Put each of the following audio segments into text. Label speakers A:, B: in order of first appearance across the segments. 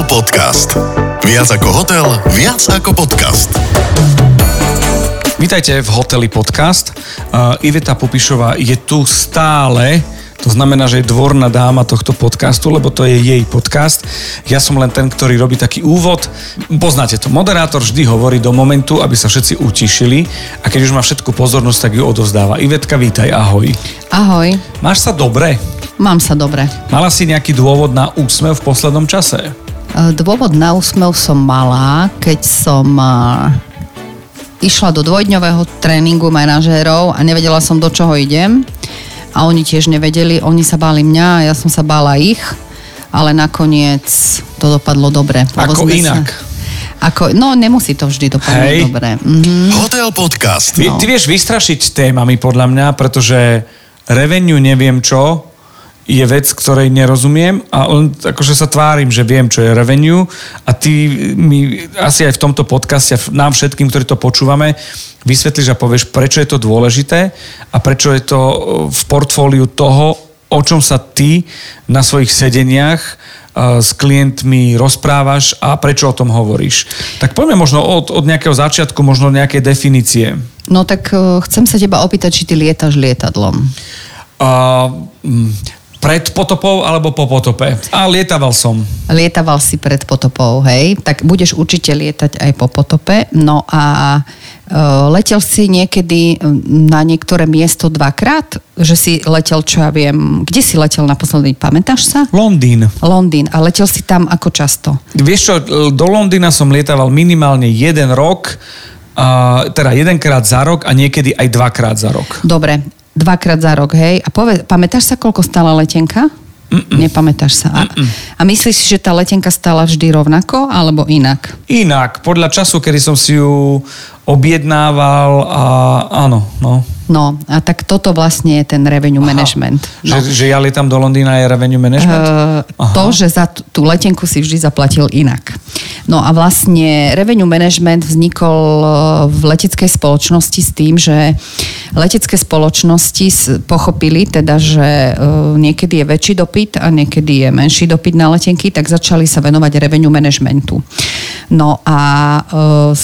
A: Hotel Podcast. Viac ako hotel, viac ako podcast.
B: Vítajte v Hoteli Podcast. Uh, Iveta Popišová je tu stále, to znamená, že je dvorná dáma tohto podcastu, lebo to je jej podcast. Ja som len ten, ktorý robí taký úvod. Poznáte to, moderátor vždy hovorí do momentu, aby sa všetci utišili a keď už má všetku pozornosť, tak ju odovzdáva. Ivetka, vítaj, ahoj.
C: Ahoj,
B: Máš sa dobre?
C: mám sa dobre.
B: Mala si nejaký dôvod na úsmev v poslednom čase?
C: E, Dôvod na úsmev som mala, keď som e, išla do dvojdňového tréningu manažérov a nevedela som, do čoho idem. A oni tiež nevedeli, oni sa báli mňa ja som sa bála ich, ale nakoniec to dopadlo dobre.
B: Ako
C: sme
B: inak?
C: Sa, ako, no, nemusí to vždy dopadnúť
B: Hej.
C: dobre. Mhm.
A: Hotel Podcast.
B: Ty, ty vieš vystrašiť témami podľa mňa, pretože revenue neviem čo, je vec, ktorej nerozumiem a len akože sa tvárim, že viem, čo je revenue a ty mi asi aj v tomto podcaste nám všetkým, ktorí to počúvame, vysvetlíš a povieš, prečo je to dôležité a prečo je to v portfóliu toho, o čom sa ty na svojich sedeniach uh, s klientmi rozprávaš a prečo o tom hovoríš. Tak poďme možno od, od nejakého začiatku, možno nejakej definície.
C: No tak e, chcem sa teba opýtať, či ty lietaš lietadlom.
B: Uh, pred potopou alebo po potope? A lietaval som.
C: Lietaval si pred potopou, hej, tak budeš určite lietať aj po potope. No a e, letel si niekedy na niektoré miesto dvakrát, že si letel, čo ja viem, kde si letel naposledy, pamätáš sa?
B: Londýn.
C: Londýn. A letel si tam ako často?
B: Vieš čo, do Londýna som lietaval minimálne jeden rok, a, teda jedenkrát za rok a niekedy aj dvakrát za rok.
C: Dobre, dvakrát za rok, hej. A poved, pamätáš sa, koľko stála letenka? Mm-mm. Nepamätáš sa. A, a myslíš si, že tá letenka stála vždy rovnako alebo inak?
B: Inak, podľa času, kedy som si ju objednával a áno, no.
C: No, a tak toto vlastne je ten revenue management. No.
B: Že, že ja lietam do Londýna je revenue management?
C: Uh, to, že za tú letenku si vždy zaplatil inak. No a vlastne revenue management vznikol uh, v leteckej spoločnosti s tým, že letecké spoločnosti pochopili teda, že uh, niekedy je väčší dopyt a niekedy je menší dopyt na letenky, tak začali sa venovať revenue managementu. No a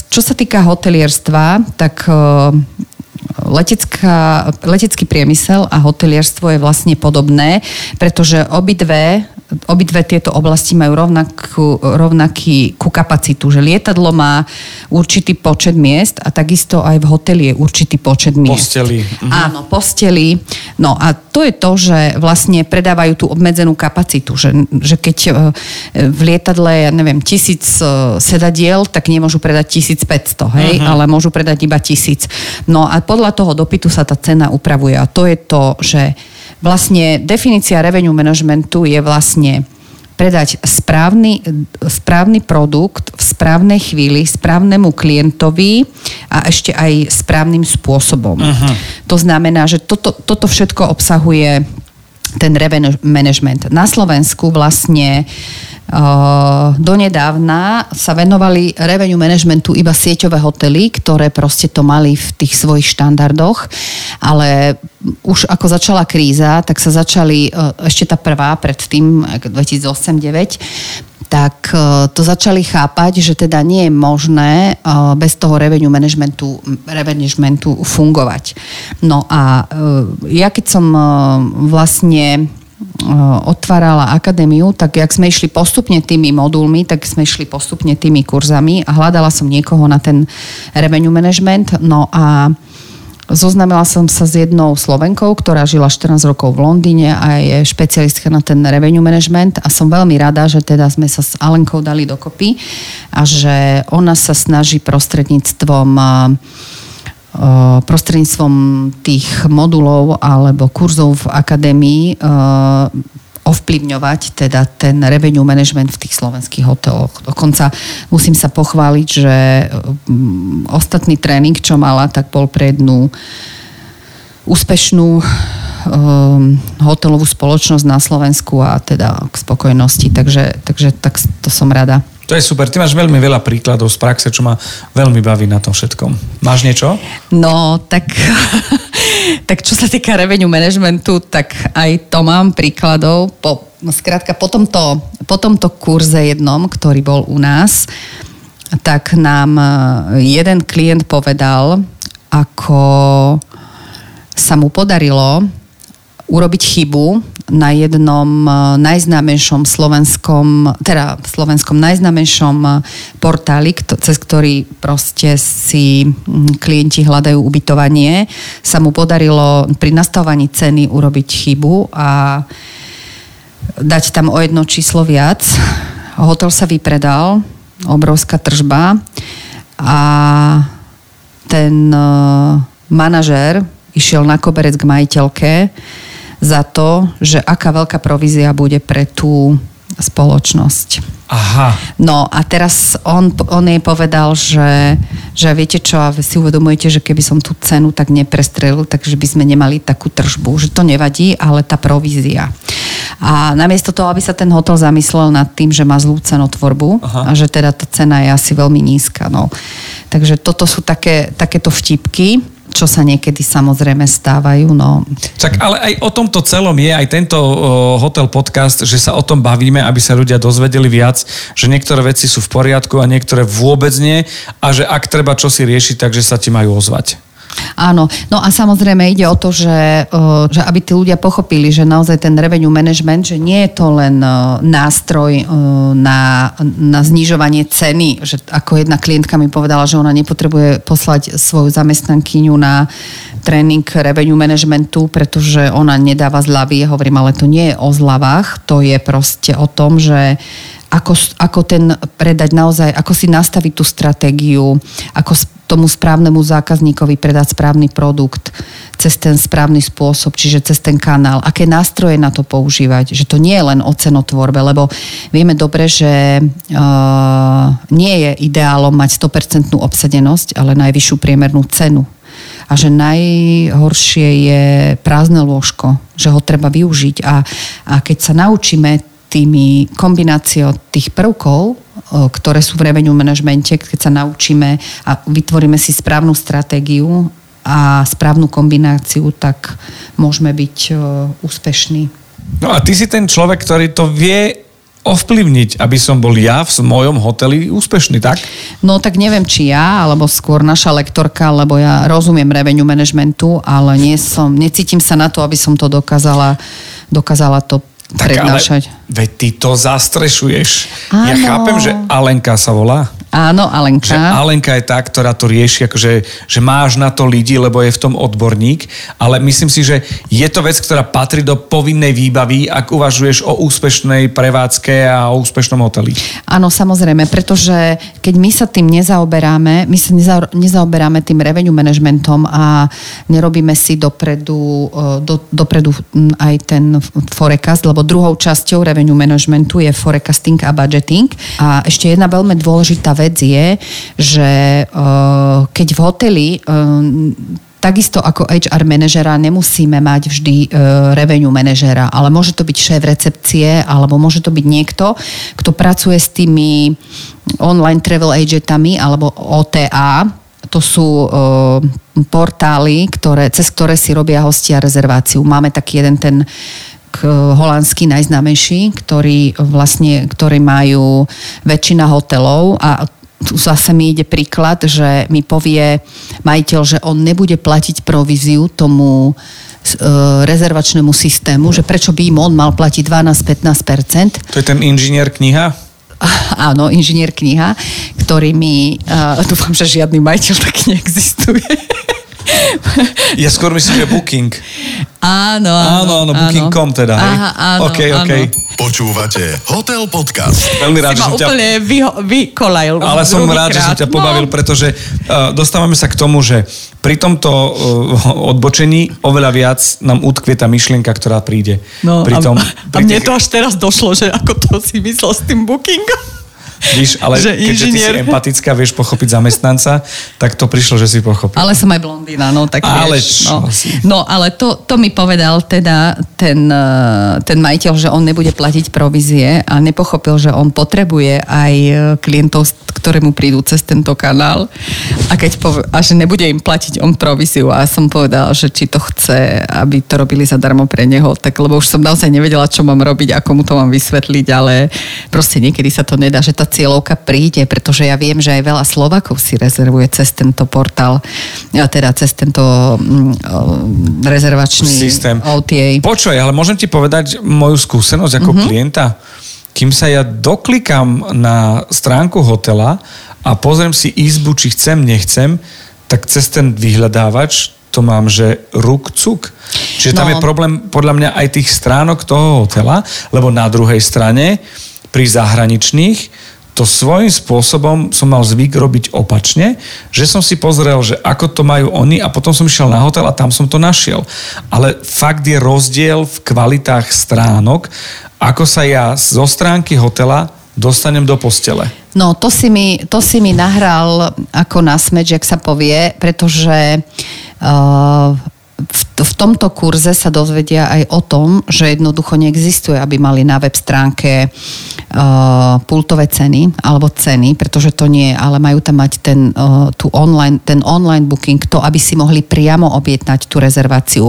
C: čo sa týka hotelierstva, tak letecká, letecký priemysel a hotelierstvo je vlastne podobné, pretože obidve obidve tieto oblasti majú rovnakú, rovnaký ku kapacitu, že lietadlo má určitý počet miest a takisto aj v hoteli je určitý počet miest.
B: Posteli. Mhm.
C: Áno, posteli. No a to je to, že vlastne predávajú tú obmedzenú kapacitu, že, že keď e, v lietadle, ja neviem, tisíc e, sedadiel, tak nemôžu predať 1500, hej,
B: Mhm.
C: ale môžu predať iba tisíc. No a podľa toho dopytu sa tá cena upravuje a to je to, že vlastne definícia revenue managementu je vlastne predať správny, správny produkt v správnej chvíli správnemu klientovi a ešte aj správnym spôsobom. Uh-huh. To znamená, že toto, toto všetko obsahuje ten revenue management. Na Slovensku vlastne uh, donedávna sa venovali revenue managementu iba sieťové hotely, ktoré proste to mali v tých svojich štandardoch, ale už ako začala kríza, tak sa začali, ešte tá prvá pred tým, 2008-2009, tak to začali chápať, že teda nie je možné bez toho revenue managementu, managementu fungovať. No a ja keď som vlastne otvárala akadémiu, tak jak sme išli postupne tými modulmi, tak sme išli postupne tými kurzami a hľadala som niekoho na ten revenue management. No a Zoznamila som sa s jednou Slovenkou, ktorá žila 14 rokov v Londýne a je špecialistka na ten revenue management a som veľmi rada, že teda sme sa s Alenkou dali dokopy a že ona sa snaží prostredníctvom uh, prostredníctvom tých modulov alebo kurzov v akadémii uh, ovplyvňovať teda ten revenue management v tých slovenských hoteloch. Dokonca musím sa pochváliť, že um, ostatný tréning, čo mala, tak bol pre jednu úspešnú um, hotelovú spoločnosť na Slovensku a teda k spokojnosti. Takže, takže tak to som rada.
B: To je super. Ty máš veľmi veľa príkladov z praxe, čo ma veľmi baví na tom všetkom. Máš niečo?
C: No, tak, tak čo sa týka revenue managementu, tak aj to mám príkladov. Po, skrátka, po tomto, po tomto kurze jednom, ktorý bol u nás, tak nám eh, jeden klient povedal, ako sa mu podarilo urobiť chybu na jednom eh, najznámejšom slovenskom, teda slovenskom najznámejšom eh, portáli, cez ktorý proste si hm, klienti hľadajú ubytovanie, sa mu podarilo pri nastavovaní ceny urobiť chybu a dať tam o jedno číslo viac. Hotel sa vypredal, obrovská tržba a ten eh, manažér išiel na koberec k majiteľke za to, že aká veľká provízia bude pre tú spoločnosť.
B: Aha.
C: No a teraz on, on jej povedal, že, že viete čo, a vy si uvedomujete, že keby som tú cenu tak neprestrelil, takže by sme nemali takú tržbu, že to nevadí, ale tá provízia. A namiesto toho, aby sa ten hotel zamyslel nad tým, že má zlú cenotvorbu Aha. a že teda tá cena je asi veľmi nízka. No. Takže toto sú také, takéto vtipky čo sa niekedy samozrejme stávajú. No.
B: Tak ale aj o tomto celom je aj tento hotel podcast, že sa o tom bavíme, aby sa ľudia dozvedeli viac, že niektoré veci sú v poriadku a niektoré vôbec nie a že ak treba čosi riešiť, takže sa ti majú ozvať.
C: Áno, no a samozrejme ide o to, že, že aby tí ľudia pochopili, že naozaj ten revenue management, že nie je to len nástroj na, na znižovanie ceny, že ako jedna klientka mi povedala, že ona nepotrebuje poslať svoju zamestnankyňu na tréning revenue managementu, pretože ona nedáva zľavy. Hovorím, ale to nie je o zľavách, to je proste o tom, že ako, ako ten predať naozaj, ako si nastaviť tú stratégiu, ako tomu správnemu zákazníkovi predať správny produkt cez ten správny spôsob, čiže cez ten kanál. Aké nástroje na to používať, že to nie je len o cenotvorbe, lebo vieme dobre, že uh, nie je ideálom mať 100% obsadenosť, ale najvyššiu priemernú cenu a že najhoršie je prázdne lôžko, že ho treba využiť a, a keď sa naučíme tými kombináciou tých prvkov, ktoré sú v revenue manažmente, keď sa naučíme a vytvoríme si správnu stratégiu a správnu kombináciu, tak môžeme byť úspešní.
B: No a ty si ten človek, ktorý to vie ovplyvniť, aby som bol ja v mojom hoteli úspešný, tak?
C: No tak neviem, či ja, alebo skôr naša lektorka, lebo ja rozumiem revenue managementu, ale nie som, necítim sa na to, aby som to dokázala, dokázala to tak prednášať.
B: Ale, veď ty to zastrešuješ. Áno. Ja chápem, že Alenka sa volá.
C: Áno, Alenka.
B: Že Alenka je tá, ktorá to rieši, akože, že máš na to lidi, lebo je v tom odborník, ale myslím si, že je to vec, ktorá patrí do povinnej výbavy, ak uvažuješ o úspešnej prevádzke a o úspešnom hoteli.
C: Áno, samozrejme, pretože keď my sa tým nezaoberáme, my sa nezaoberáme tým revenue managementom a nerobíme si dopredu, do, dopredu aj ten forecast, lebo druhou časťou revenue managementu je forecasting a budgeting. A ešte jedna veľmi dôležitá vec, vec je, že keď v hoteli Takisto ako HR manažera nemusíme mať vždy uh, revenue manažera, ale môže to byť šéf recepcie, alebo môže to byť niekto, kto pracuje s tými online travel agentami alebo OTA, to sú uh, portály, ktoré, cez ktoré si robia hostia rezerváciu. Máme taký jeden ten holandský najznámejší, ktorý vlastne, ktorý majú väčšina hotelov a tu zase mi ide príklad, že mi povie majiteľ, že on nebude platiť províziu tomu e, rezervačnému systému, že prečo by im on mal platiť 12-15%.
B: To je ten inžinier kniha?
C: Áno, inžinier kniha, ktorý mi, uh, dúfam, že žiadny majiteľ tak neexistuje.
B: Ja skôr myslím, že Booking.
C: Áno,
B: áno. Áno, áno, Booking.com teda, hej?
C: Aha, áno,
B: OK, OK.
C: Áno.
A: Počúvate Hotel Podcast.
B: Veľmi rád,
C: si
B: že som ťa...
C: úplne vy, vykolajil.
B: Ale som rád, krát. že som ťa pobavil, no. pretože uh, dostávame sa k tomu, že pri tomto uh, odbočení oveľa viac nám utkvie tá myšlienka, ktorá príde.
C: No,
B: pri tom,
C: a, pri a mne tých... to až teraz došlo, že ako to si myslel s tým bookingom.
B: Víš, ale
C: Že
B: keďže ty si empatická, vieš pochopiť zamestnanca, tak to prišlo, že si pochopil.
C: Ale som aj blondína, no tak
B: Ale
C: vieš,
B: čo
C: no.
B: si.
C: no ale to, to mi povedal teda ten, eh, ten majiteľ, že on nebude platiť provízie a nepochopil, že on potrebuje aj eh, klientov, ktoré mu prídu cez tento kanál a, keď pove- a že nebude im platiť on províziu a som povedal, že či to chce, aby to robili zadarmo pre neho, tak lebo už som naozaj nevedela, čo mám robiť, ako mu to mám vysvetliť, ale proste niekedy sa to nedá, že tá cieľovka príde, pretože ja viem, že aj veľa Slovakov si rezervuje cez tento portál, teda cez tento mm, o, rezervačný
B: Systém.
C: OTA.
B: Počuj, ale môžem ti povedať moju skúsenosť ako mm-hmm. klienta? Kým sa ja doklikám na stránku hotela a pozriem si izbu, či chcem, nechcem, tak cez ten vyhľadávač to mám, že ruk cuk. Čiže tam
C: No.
B: je problém podľa mňa aj tých stránok toho hotela, lebo na druhej strane pri zahraničných to svojím spôsobom som mal zvyk robiť opačne, že som si pozrel, že ako to majú oni a potom som išiel na hotel a tam som to našiel. Ale fakt je rozdiel v kvalitách stránok, ako sa ja zo stránky hotela dostanem do postele.
C: No, to si, mi, to si mi nahral ako na smeč, jak sa povie, pretože uh, v, v tomto kurze sa dozvedia aj o tom, že jednoducho neexistuje, aby mali na web stránke uh, pultové ceny alebo ceny, pretože to nie, ale majú tam mať ten, uh, tú online, ten online booking, to, aby si mohli priamo objednať tú rezerváciu.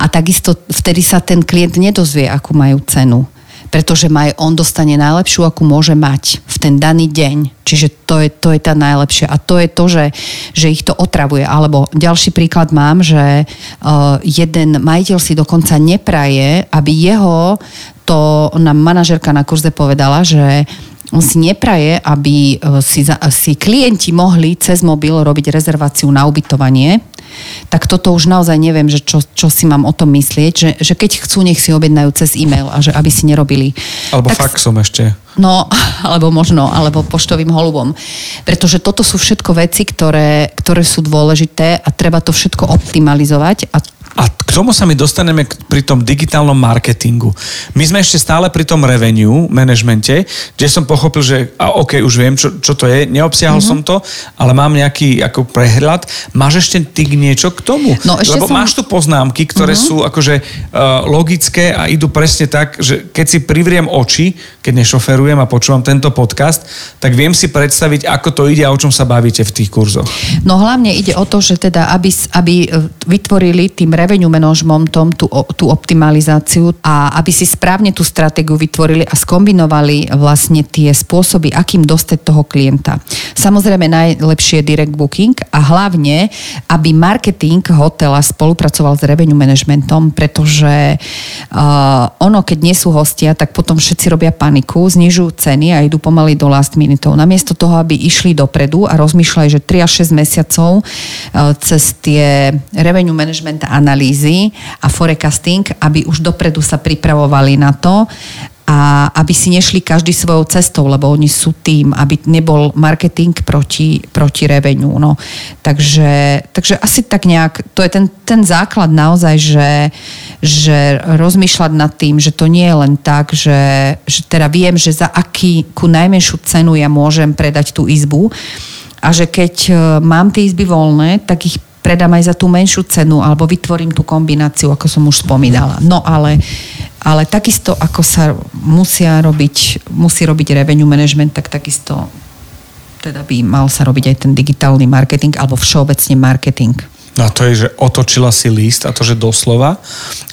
C: A takisto vtedy sa ten klient nedozvie, akú majú cenu pretože maj, on dostane najlepšiu, akú môže mať v ten daný deň. Čiže to je, to je tá najlepšia. A to je to, že, že ich to otravuje. Alebo ďalší príklad mám, že uh, jeden majiteľ si dokonca nepraje, aby jeho, to nám manažerka na kurze povedala, že on si nepraje, aby e, si, si klienti mohli cez mobil robiť rezerváciu na ubytovanie, tak toto už naozaj neviem, že čo, čo si mám o tom myslieť, že, že keď chcú, nech si objednajú cez e-mail a že aby si nerobili.
B: Alebo
C: tak,
B: faxom ešte.
C: No, alebo možno, alebo poštovým holubom. Pretože toto sú všetko veci, ktoré, ktoré sú dôležité a treba to všetko optimalizovať a
B: A k tomu sa my dostaneme pri tom digitálnom marketingu. My sme ešte stále pri tom revenue manažmente, kde som pochopil, že a OK, už viem, čo, čo to je, neobsiahol
C: Mhm.
B: mm-hmm. som to, ale mám nejaký ako prehľad. Máš ešte ty niečo k tomu?
C: No, ešte
B: Lebo
C: som-
B: máš tu poznámky, ktoré mm-hmm. sú akože uh, logické a idú presne tak, že keď si privriem oči, keď nešoferujem a počúvam tento podcast, tak viem si predstaviť, ako to ide a o čom sa bavíte v tých kurzoch.
C: No hlavne ide o to, že teda, aby, aby e, vytvorili tým revenue managementom tú, tú optimalizáciu a aby si správne tú stratégiu vytvorili a skombinovali vlastne tie spôsoby, akým dostať toho klienta. Samozrejme najlepšie je direct booking a hlavne, aby marketing hotela spolupracoval s revenue managementom, pretože uh, ono, keď nie sú hostia, tak potom všetci robia paniku, znižujú ceny a idú pomaly do last minute. Namiesto toho, aby išli dopredu a rozmýšľali, že 3 až 6 mesiacov uh, cez tie revenue management analýzy a forecasting, aby už dopredu sa pripravovali na to a aby si nešli každý svojou cestou, lebo oni sú tým, aby nebol marketing proti, proti revenue. No. Takže, takže asi tak nejak, to je ten, ten základ naozaj, že, že rozmýšľať nad tým, že to nie je len tak, že, že teda viem, že za ku najmenšiu cenu ja môžem predať tú izbu a že keď e, mám tie izby voľné, tak ich predám aj za tú menšiu cenu alebo vytvorím tú kombináciu, ako som už spomínala. No ale, ale takisto, ako sa musia robiť, musí robiť revenue management, tak takisto teda by mal sa robiť aj ten digitálny marketing alebo všeobecne marketing.
B: No a to je, že otočila si list a to, že doslova.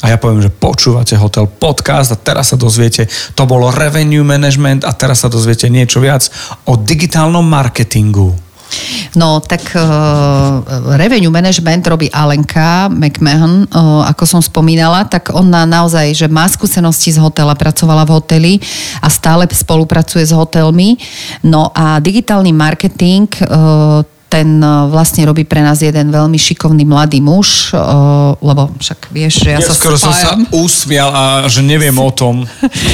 B: A ja poviem, že počúvate Hotel Podcast a teraz sa dozviete, to bolo revenue management a teraz sa dozviete niečo viac o digitálnom marketingu.
C: No, tak uh, revenue management robí Alenka McMahon, uh, ako som spomínala, tak ona naozaj, že má skúsenosti z hotela, pracovala v hoteli a stále spolupracuje s hotelmi. No a digitálny marketing uh, ten uh, vlastne robí pre nás jeden veľmi šikovný mladý muž, uh, lebo však vieš, že ja,
B: Ja
C: sa
B: skoro som sa
C: spájam.
B: usmial a že neviem o tom.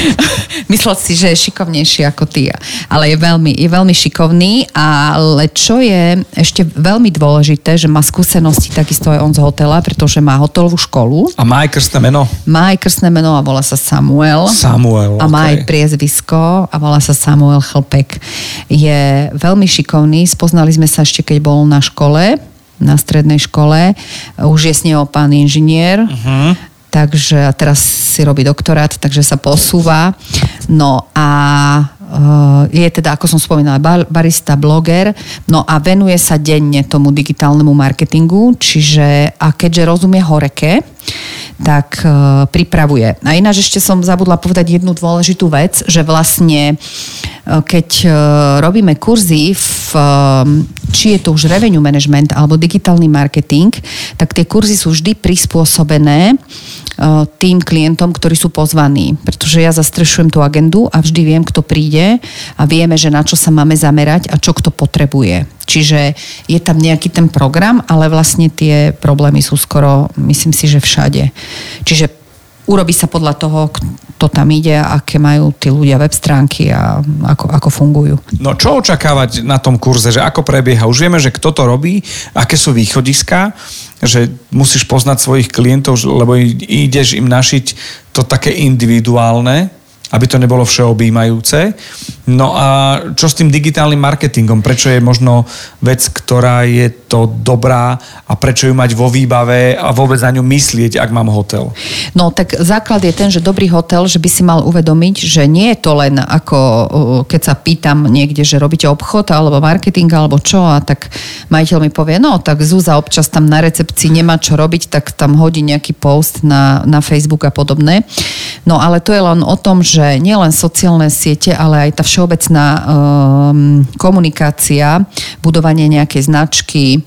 C: Myslel si, že je šikovnejší ako ty. Ale je veľmi, je veľmi šikovný, ale čo je ešte veľmi dôležité, že má skúsenosti takisto aj on z hotela, pretože má hotelovú školu,
B: A má aj krstné meno?
C: má aj krstné meno a volá sa Samuel.
B: Samuel.
C: A má
B: okej.
C: aj priezvisko a volá sa Samuel Chlpek. Je veľmi šikovný, spoznali sme sa ešte, keď bol na škole, na strednej škole. Už je s neho pán inžinier, uh-huh. takže a teraz si robí doktorát, takže sa posúva. No a uh, je teda, ako som spomínala, bar, barista, bloger, no a venuje sa denne tomu digitálnemu marketingu, čiže a keďže rozumie horeke, tak uh, pripravuje. A ináč ešte som zabudla povedať jednu dôležitú vec, že vlastne uh, keď uh, robíme kurzy, v, či je to už revenue management alebo digitálny marketing, tak tie kurzy sú vždy prispôsobené tým klientom, ktorí sú pozvaní. Pretože ja zastrešujem tú agendu a vždy viem, kto príde a vieme, že na čo sa máme zamerať a čo kto potrebuje. Čiže je tam nejaký ten program, ale vlastne tie problémy sú skoro, myslím si, že všade. Čiže urobí sa podľa toho, kto tam ide, aké majú tí ľudia web stránky a ako, ako fungujú.
B: No čo očakávať na tom kurze, že ako prebieha? Už vieme, že kto to robí, aké sú východiska, že musíš poznať svojich klientov, lebo ideš im našiť to také individuálne, aby to nebolo všeobjímajúce. No a čo s tým digitálnym marketingom? Prečo je možno vec, ktorá je to dobrá a prečo ju mať vo výbave a vôbec na ňu myslieť, ak mám hotel?
C: No tak základ je ten, že dobrý hotel, že by si mal uvedomiť, že nie je to len ako, uh, keď sa pýtam niekde, že robíte obchod alebo marketing alebo čo a tak majiteľ mi povie, no tak Zúza občas tam na recepcii nemá čo robiť, tak tam hodí nejaký post na, na Facebook a podobné. No ale to je len o tom, že nielen sociálne siete, ale aj tá všeobecná um, komunikácia, budovanie nejakej značky,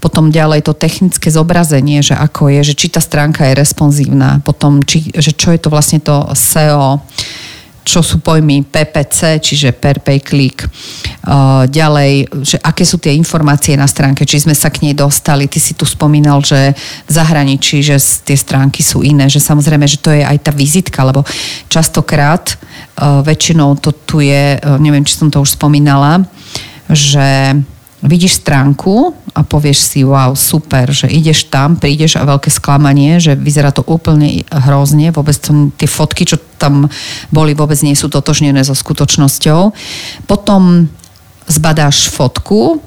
C: potom ďalej to technické zobrazenie, že ako je, že či tá stránka je responsívna, potom či, že čo je to vlastne to SEO, čo sú pojmy PPC, čiže per pay click. Ďalej, že aké sú tie informácie na stránke, či sme sa k nej dostali. Ty si tu spomínal, že v zahraničí, že tie stránky sú iné, že samozrejme, že to je aj tá vizitka, lebo častokrát väčšinou to tu je, neviem, či som to už spomínala, že vidíš stránku a povieš si, wow, super, že ideš tam, prídeš a veľké sklamanie, že vyzerá to úplne hrozne, vôbec to, tie fotky, čo tam boli, vôbec nie sú totožnené so skutočnosťou. Potom zbadáš fotku,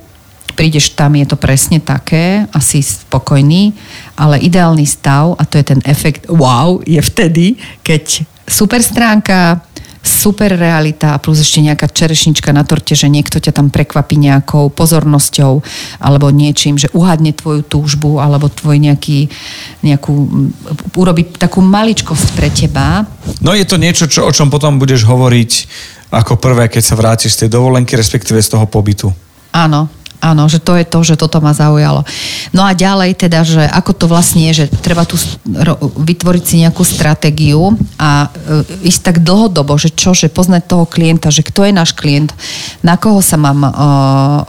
C: prídeš tam, je to presne také, asi spokojný, ale ideálny stav, a to je ten efekt wow, je vtedy, keď super stránka, super realita a plus ešte nejaká čerešnička na torte, že niekto ťa tam prekvapí nejakou pozornosťou alebo niečím, že uhadne tvoju túžbu alebo tvoj nejaký, nejakú, urobí takú maličkosť pre teba.
B: No je to niečo, čo, o čom potom budeš hovoriť ako prvé, keď sa vrátiš z tej dovolenky, respektíve z toho pobytu.
C: Áno, áno, že to je to, že toto ma zaujalo. No a ďalej teda, že ako to vlastne je, že treba tu vytvoriť si nejakú stratégiu a e, ísť tak dlhodobo, že čo, že poznať toho klienta, že kto je náš klient, na koho sa mám e,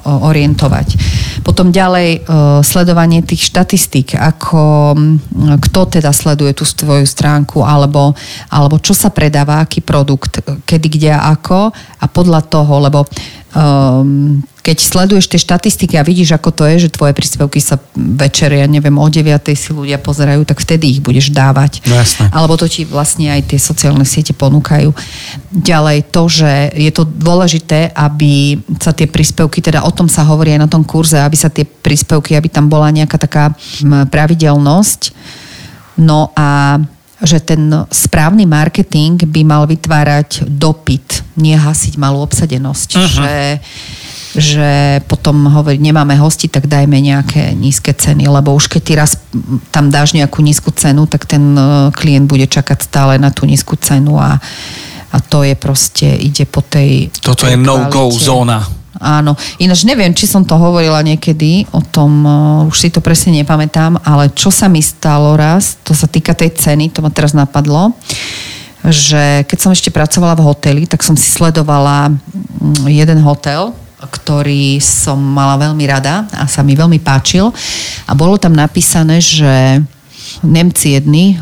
C: orientovať. Potom ďalej e, sledovanie tých štatistík, ako kto teda sleduje tú tvoju stránku, alebo, alebo čo sa predáva, aký produkt, kedy, kde a ako a podľa toho, lebo um, keď sleduješ tie štatistiky a vidíš, ako to je, že tvoje príspevky sa večer, ja neviem, o 9 si ľudia pozerajú, tak vtedy ich budeš dávať.
B: No jasné.
C: Alebo to ti vlastne aj tie sociálne siete ponúkajú. Ďalej to, že je to dôležité, aby sa tie príspevky, teda o tom sa hovorí aj na tom kurze, aby sa tie príspevky, aby tam bola nejaká taká mm, pravidelnosť. No a že ten správny marketing by mal vytvárať dopyt, nie hasiť malú obsadenosť. Uh-huh. Že, že potom hovorí, nemáme hosti, tak dajme nejaké nízke ceny, lebo už keď ty raz tam dáš nejakú nízku cenu, tak ten eh, klient bude čakať stále na tú nízku cenu a, a to je proste, ide po tej
B: Toto je
C: tej
B: no-go
C: kvalite.
B: zóna.
C: Áno. Ináč neviem, či som to hovorila niekedy o tom, uh, už si to presne nepamätám, ale čo sa mi stalo raz, to sa týka tej ceny, to ma teraz napadlo, že keď som ešte pracovala v hoteli, tak som si sledovala mm, jeden hotel, ktorý som mala veľmi rada a sa mi veľmi páčil. A bolo tam napísané, že Nemci jedni,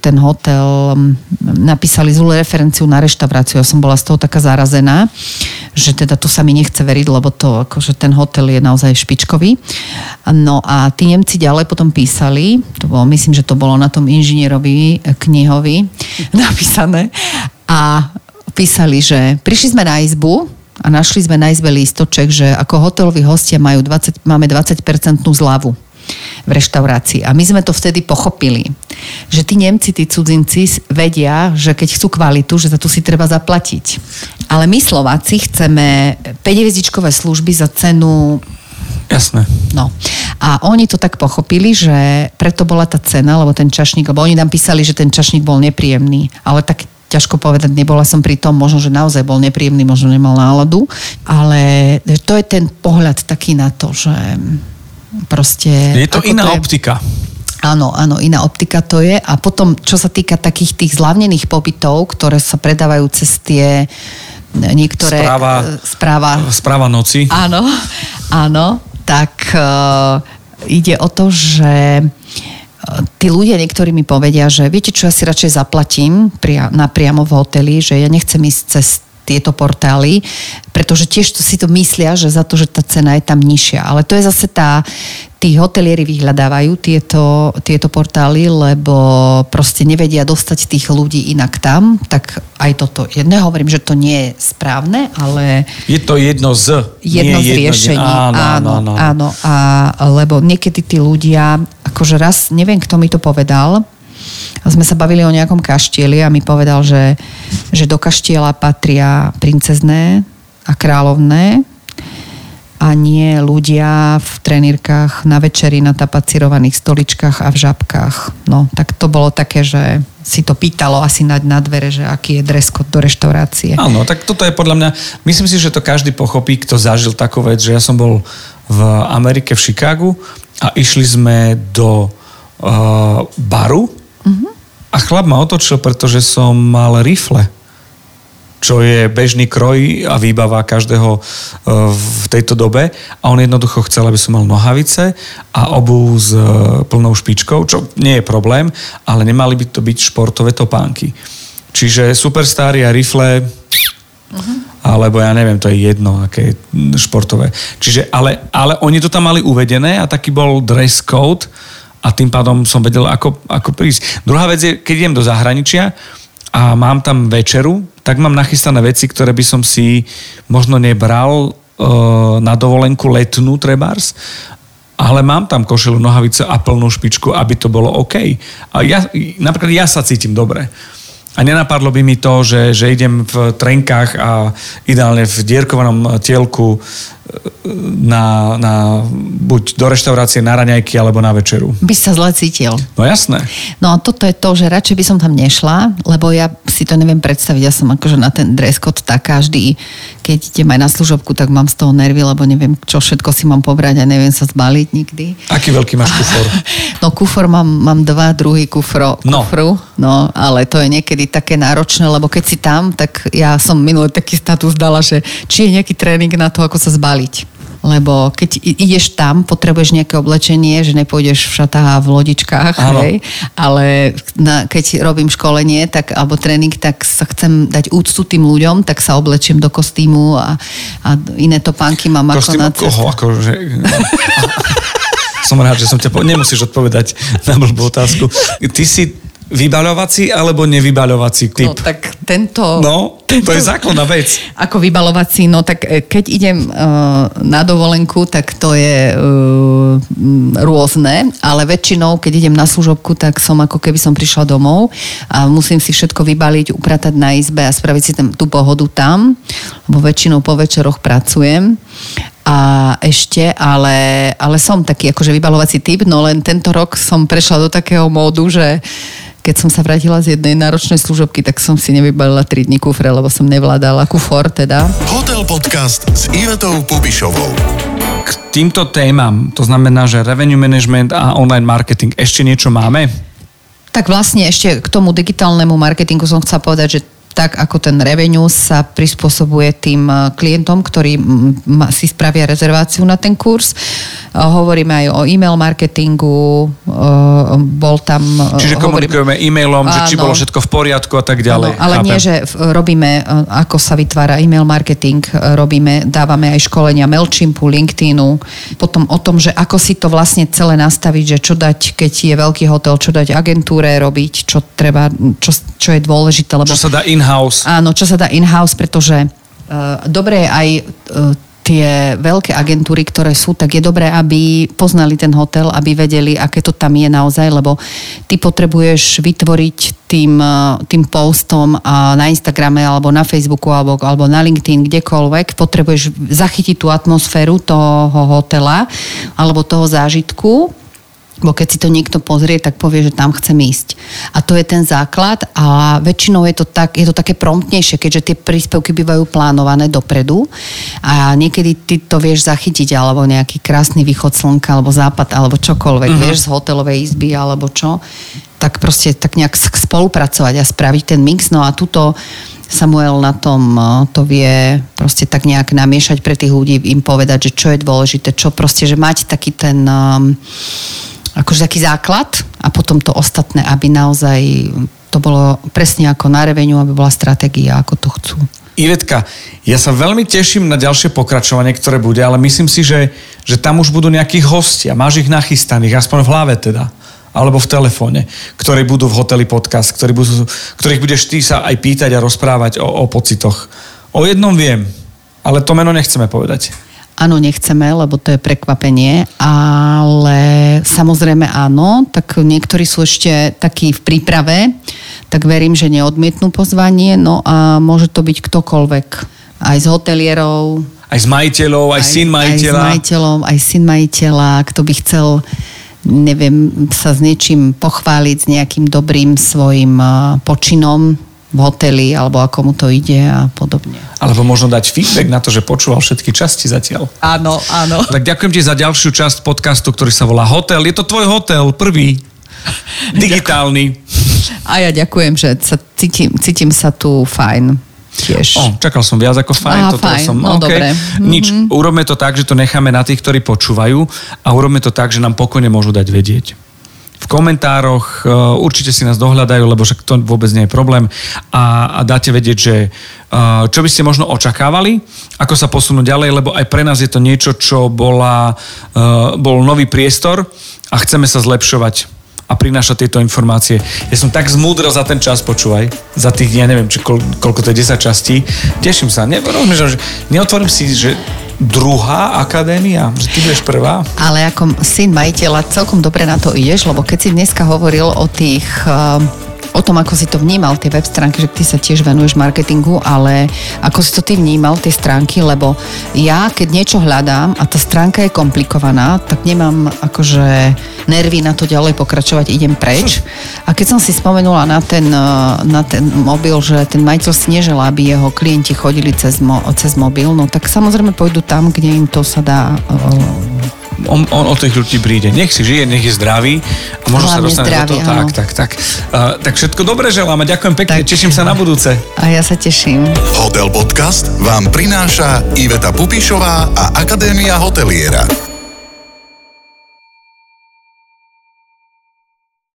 C: ten hotel, napísali zlú referenciu na reštauráciu. Ja som bola z toho taká zarazená, že teda to sa mi nechce veriť, lebo to, akože ten hotel je naozaj špičkový. No a tí Nemci ďalej potom písali, to bolo, myslím, že to bolo na tom inžinierovi knihovi napísané, a písali, že prišli sme na izbu, a našli sme na izbe lístoček, že ako hoteloví hostia majú 20, máme 20% zľavu v reštaurácii. A my sme to vtedy pochopili, že tí Nemci, tí cudzinci vedia, že keď chcú kvalitu, že za to si treba zaplatiť. Ale my Slováci chceme 5 služby za cenu
B: Jasné.
C: No. A oni to tak pochopili, že preto bola tá cena, lebo ten čašník, lebo oni nám písali, že ten čašník bol nepríjemný, ale tak ťažko povedať, nebola som pri tom, možno, že naozaj bol nepríjemný, možno nemal náladu, ale to je ten pohľad taký na to, že proste...
B: Je to iná to je, optika.
C: Áno, áno, iná optika to je. A potom, čo sa týka takých tých zľavnených pobytov, ktoré sa predávajú cez tie niektoré...
B: Správa,
C: správa,
B: správa noci.
C: Áno, áno, tak uh, ide o to, že tí ľudia niektorí mi povedia, že viete čo, ja si radšej zaplatím pria, napriamo v hoteli, že ja nechcem ísť cez tieto portály, pretože tiež to si to myslia, že za to, že tá cena je tam nižšia. Ale to je zase tá, tí hotelieri vyhľadávajú tieto, tieto portály, lebo proste nevedia dostať tých ľudí inak tam, tak aj toto. Jedné hovorím, že to nie je správne, ale...
B: Je to jedno z...
C: Jedno z riešení. Áno, áno, áno. áno. A, lebo niekedy tí ľudia, akože raz, neviem, kto mi to povedal, sme sa bavili o nejakom kaštieli a mi povedal, že, že do kaštiela patria princezné a kráľovné a nie ľudia v trenírkach na večeri na tapacirovaných stoličkách a v žabkách. No, tak to bolo také, že si to pýtalo asi na, na dvere, že aký je dress do reštaurácie.
B: Áno, tak toto je podľa mňa, myslím si, že to každý pochopí, kto zažil takú vec, že ja som bol v Amerike v Chicagu a išli sme do uh, baru uh-huh. a chlap ma otočil, pretože som mal rifle čo je bežný kroj a výbava každého e, v tejto dobe. A on jednoducho chcel, aby som mal nohavice a obu s e, plnou špičkou, čo nie je problém, ale nemali by to byť športové topánky. Čiže superstári a rifle, uh-huh. alebo ja neviem, to je jedno, aké športové. Čiže, ale, ale oni to tam mali uvedené a taký bol dress code a tým pádom som vedel, ako, ako prísť. Druhá vec je, keď idem do zahraničia, a mám tam večeru, tak mám nachystané veci, ktoré by som si možno nebral uh, na dovolenku letnú trebárs, ale mám tam košelu, nohavice a plnú špičku, aby to bolo OK. A ja, napríklad ja sa cítim dobre. A nenapadlo by mi to, že, že idem v trenkách a ideálne v dierkovanom tielku na, na, buď do reštaurácie na raňajky alebo na večeru.
C: By sa zle cítil.
B: No jasné.
C: No a toto je to, že radšej by som tam nešla, lebo ja si to neviem predstaviť. Ja som akože na ten dress code tak každý, keď idem aj na služobku, tak mám z toho nervy, lebo neviem, čo všetko si mám pobrať a neviem sa zbaliť nikdy.
B: Aký veľký máš kufor?
C: No kufor mám, mám dva druhý kufro, no. kufru, no ale to je niekedy také náročné, lebo keď si tam, tak ja som minulý taký status dala, že či je nejaký tréning na to, ako sa zbaliť lebo keď ideš tam, potrebuješ nejaké oblečenie, že nepôjdeš v šatách a v lodičkách, hej, ale na, keď robím školenie tak, alebo tréning, tak sa chcem dať úctu tým ľuďom, tak sa oblečiem do kostýmu a, a iné topánky mám
B: Kostým,
C: ako na
B: koho, akože... som rád, že som ťa... Po... Nemusíš odpovedať na blbú otázku. Ty si Vybaľovací alebo nevybaľovací typ?
C: No tak tento...
B: No, tento, to je základná vec.
C: Ako vybalovací, no tak e, keď idem uh, na dovolenku, tak to je uh, rôzne, ale väčšinou, keď idem na služobku, tak som ako keby som prišla domov a musím si všetko vybaliť, upratať na izbe a spraviť si tam, tú pohodu tam, lebo väčšinou po večeroch pracujem a ešte, ale, ale som taký akože vybalovací typ, no len tento rok som prešla do takého módu, že keď som sa vrátila z jednej náročnej služobky, tak som si nevybalila 3 dní kufre, lebo som nevládala kufor teda.
A: Hotel Podcast s Ivetou Pubišovou.
B: K týmto témam, to znamená, že revenue management a online marketing, ešte niečo máme?
C: Tak vlastne ešte k tomu digitálnemu marketingu som chcela povedať, že tak ako ten revenue sa prispôsobuje tým eh, klientom, ktorí si spravia rezerváciu na ten kurz. Eh, hovoríme aj o e-mail marketingu, eh, bol tam...
B: Čiže komunikujeme e-mailom, že či bolo všetko v poriadku a tak ďalej.
C: Áno, ale Chápem. nie, že robíme, ako sa vytvára e-mail marketing, robíme, dávame aj školenia MailChimpu, LinkedInu, potom o tom, že ako si to vlastne celé nastaviť, že čo dať, keď je veľký hotel, čo dať agentúre robiť, čo treba, čo, čo je dôležité. Lebo,
B: čo sa dá in-house.
C: Áno, čo sa dá in-house, pretože uh, dobre je aj uh, tie veľké agentúry, ktoré sú, tak je dobré, aby poznali ten hotel, aby vedeli, aké to tam je naozaj, lebo ty potrebuješ vytvoriť tým, e, tým postom na Instagrame alebo na Facebooku alebo, alebo na LinkedIn, kdekoľvek, potrebuješ zachytiť tú atmosféru toho hotela alebo toho zážitku Bo keď si to niekto pozrie, tak povie, že tam chcem ísť. A to je ten základ a väčšinou je to, tak, je to také promptnejšie, keďže tie príspevky bývajú plánované dopredu a niekedy ty to vieš zachytiť, alebo nejaký krásny východ slnka, alebo západ, alebo čokoľvek, uh-huh. vieš, z hotelovej izby, alebo čo. Tak proste tak nejak spolupracovať a spraviť ten mix. No a tuto Samuel na tom to vie proste tak nejak namiešať pre tých ľudí, im povedať, že čo je dôležité, čo proste, že mať taký ten um, akože taký základ a potom to ostatné, aby naozaj to bolo presne ako na reveniu, aby bola stratégia, ako to chcú.
B: Ivetka, ja sa veľmi teším na ďalšie pokračovanie, ktoré bude, ale myslím si, že, že tam už budú nejakí hostia. Máš ich nachystaných, aspoň v hlave teda alebo v telefóne, ktorí budú v hoteli podcast, ktorí budú, ktorých budeš ty sa aj pýtať a rozprávať o, o pocitoch. O jednom viem, ale to meno nechceme povedať.
C: Áno, nechceme, lebo to je prekvapenie, ale samozrejme áno, tak niektorí sú ešte takí v príprave, tak verím, že neodmietnú pozvanie, no a môže to byť ktokoľvek. Aj z hotelierov.
B: Aj z majiteľov, aj, aj syn majiteľa.
C: Aj s majiteľom, aj syn majiteľa, kto by chcel neviem, sa s niečím pochváliť, s nejakým dobrým svojim počinom, v hoteli, alebo ako mu to ide a podobne.
B: Alebo možno dať feedback na to, že počúval všetky časti zatiaľ.
C: Áno, áno.
B: Tak ďakujem ti za ďalšiu časť podcastu, ktorý sa volá Hotel. Je to tvoj hotel, prvý. Digitálny.
C: A ja ďakujem, že sa cítim, cítim sa tu fajn tiež.
B: O, čakal som viac ako fajn.
C: Aha, fajn, som, no okay. dobre.
B: Nič, mm-hmm. urobme to tak, že to necháme na tých, ktorí počúvajú a urobme to tak, že nám pokojne môžu dať vedieť v komentároch, e, určite si nás dohľadajú, lebo však to vôbec nie je problém a, a dáte vedieť, že e, čo by ste možno očakávali, ako sa posunúť ďalej, lebo aj pre nás je to niečo, čo bola, e, bol nový priestor a chceme sa zlepšovať a prinášať tieto informácie. Ja som tak zmúdrel za ten čas, počúvaj, za tých, ja neviem, či koľ, koľko to je 10 častí. Teším sa. Ne, že neotvorím si, že druhá akadémia, že ty budeš prvá.
C: Ale ako syn majiteľa celkom dobre na to ideš, lebo keď si dneska hovoril o tých uh, o tom, ako si to vnímal, tie web stránky, že ty sa tiež venuješ marketingu, ale ako si to ty vnímal, tie stránky, lebo ja, keď niečo hľadám a tá stránka je komplikovaná, tak nemám akože nervy na to ďalej pokračovať, idem preč. A keď som si spomenula na ten, na ten mobil, že ten majiteľ si neželá, aby jeho klienti chodili cez, mo, cez mobil, no tak samozrejme pôjdu tam, kde im to sa dá
B: on, on o tých ľudí príde. Nech si žije, nech je zdravý a možno Hlavne sa dostane zdravý, do toho. Tak, tak, tak. Uh, tak všetko dobre želám a ďakujem pekne. Tak. Teším sa na budúce.
C: A ja sa teším.
A: Hotel Podcast vám prináša Iveta Pupišová a Akadémia hoteliera.